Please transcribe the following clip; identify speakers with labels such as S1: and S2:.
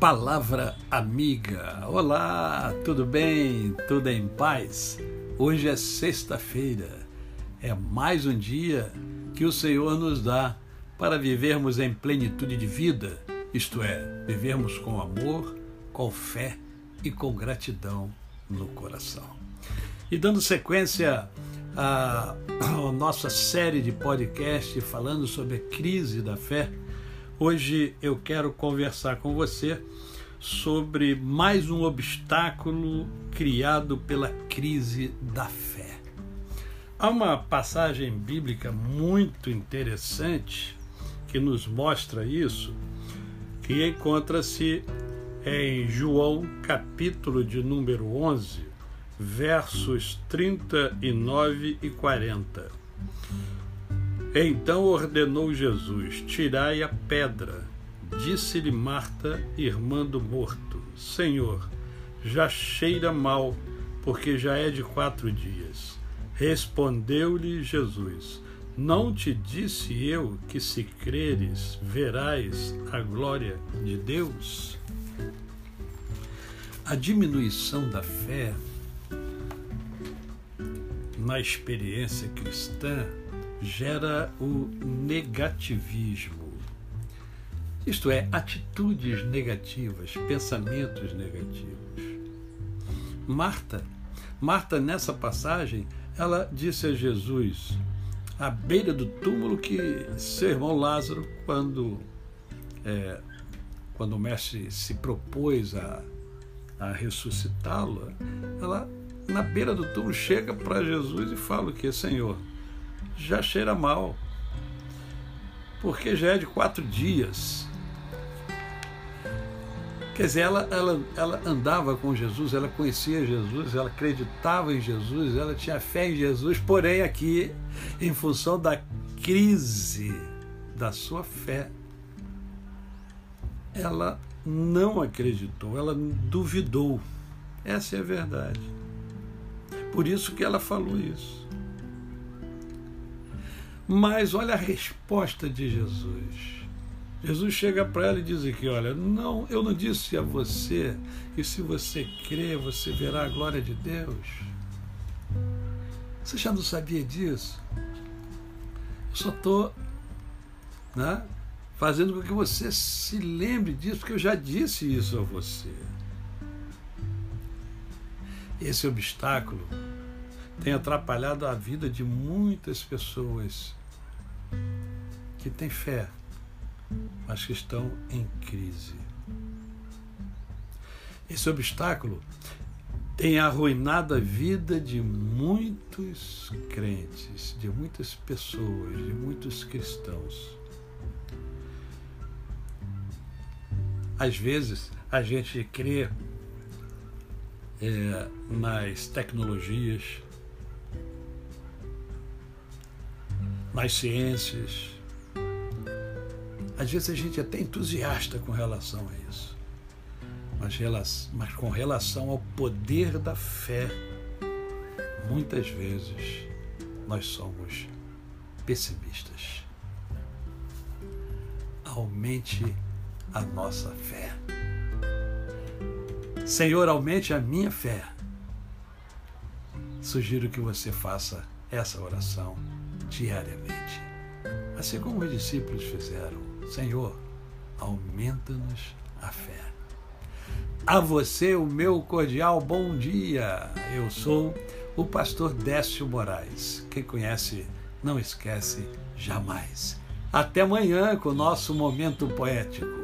S1: Palavra Amiga. Olá, tudo bem? Tudo em paz? Hoje é sexta-feira. É mais um dia que o Senhor nos dá para vivermos em plenitude de vida, isto é, vivermos com amor, com fé e com gratidão no coração. E dando sequência à, nossa série de podcast falando sobre a crise da fé, Hoje eu quero conversar com você sobre mais um obstáculo criado pela crise da fé. Há uma passagem bíblica muito interessante que nos mostra isso, que encontra-se em João, capítulo de número 11, versos 39 e 40. Então ordenou Jesus: Tirai a pedra. Disse-lhe Marta, irmã do morto: Senhor, já cheira mal, porque já é de quatro dias. Respondeu-lhe Jesus: Não te disse eu que, se creres, verás a glória de Deus? A diminuição da fé na experiência cristã gera o negativismo. Isto é, atitudes negativas, pensamentos negativos. Marta, Marta nessa passagem, ela disse a Jesus, à beira do túmulo, que seu irmão Lázaro, quando, é, quando o mestre se propôs a, a ressuscitá-lo, ela na beira do túmulo chega para Jesus e fala o que, Senhor, já cheira mal, porque já é de quatro dias. Quer dizer, ela, ela, ela andava com Jesus, ela conhecia Jesus, ela acreditava em Jesus, ela tinha fé em Jesus, porém, aqui, em função da crise da sua fé, ela não acreditou, ela duvidou. Essa é a verdade. Por isso que ela falou isso. Mas olha a resposta de Jesus. Jesus chega para ela e diz aqui: Olha, não, eu não disse a você que se você crer, você verá a glória de Deus. Você já não sabia disso? Eu só estou né, fazendo com que você se lembre disso, porque eu já disse isso a você. Esse obstáculo tem atrapalhado a vida de muitas pessoas que têm fé, mas que estão em crise. Esse obstáculo tem arruinado a vida de muitos crentes, de muitas pessoas, de muitos cristãos. Às vezes a gente crê é, nas tecnologias, nas ciências. Às vezes a gente é até entusiasta com relação a isso. Mas, mas com relação ao poder da fé, muitas vezes nós somos pessimistas. Aumente a nossa fé. Senhor, aumente a minha fé. Sugiro que você faça essa oração diariamente. Assim como os discípulos fizeram. Senhor, aumenta-nos a fé. A você o meu cordial bom dia. Eu sou o pastor Décio Moraes. Quem conhece, não esquece jamais. Até amanhã com o nosso momento poético.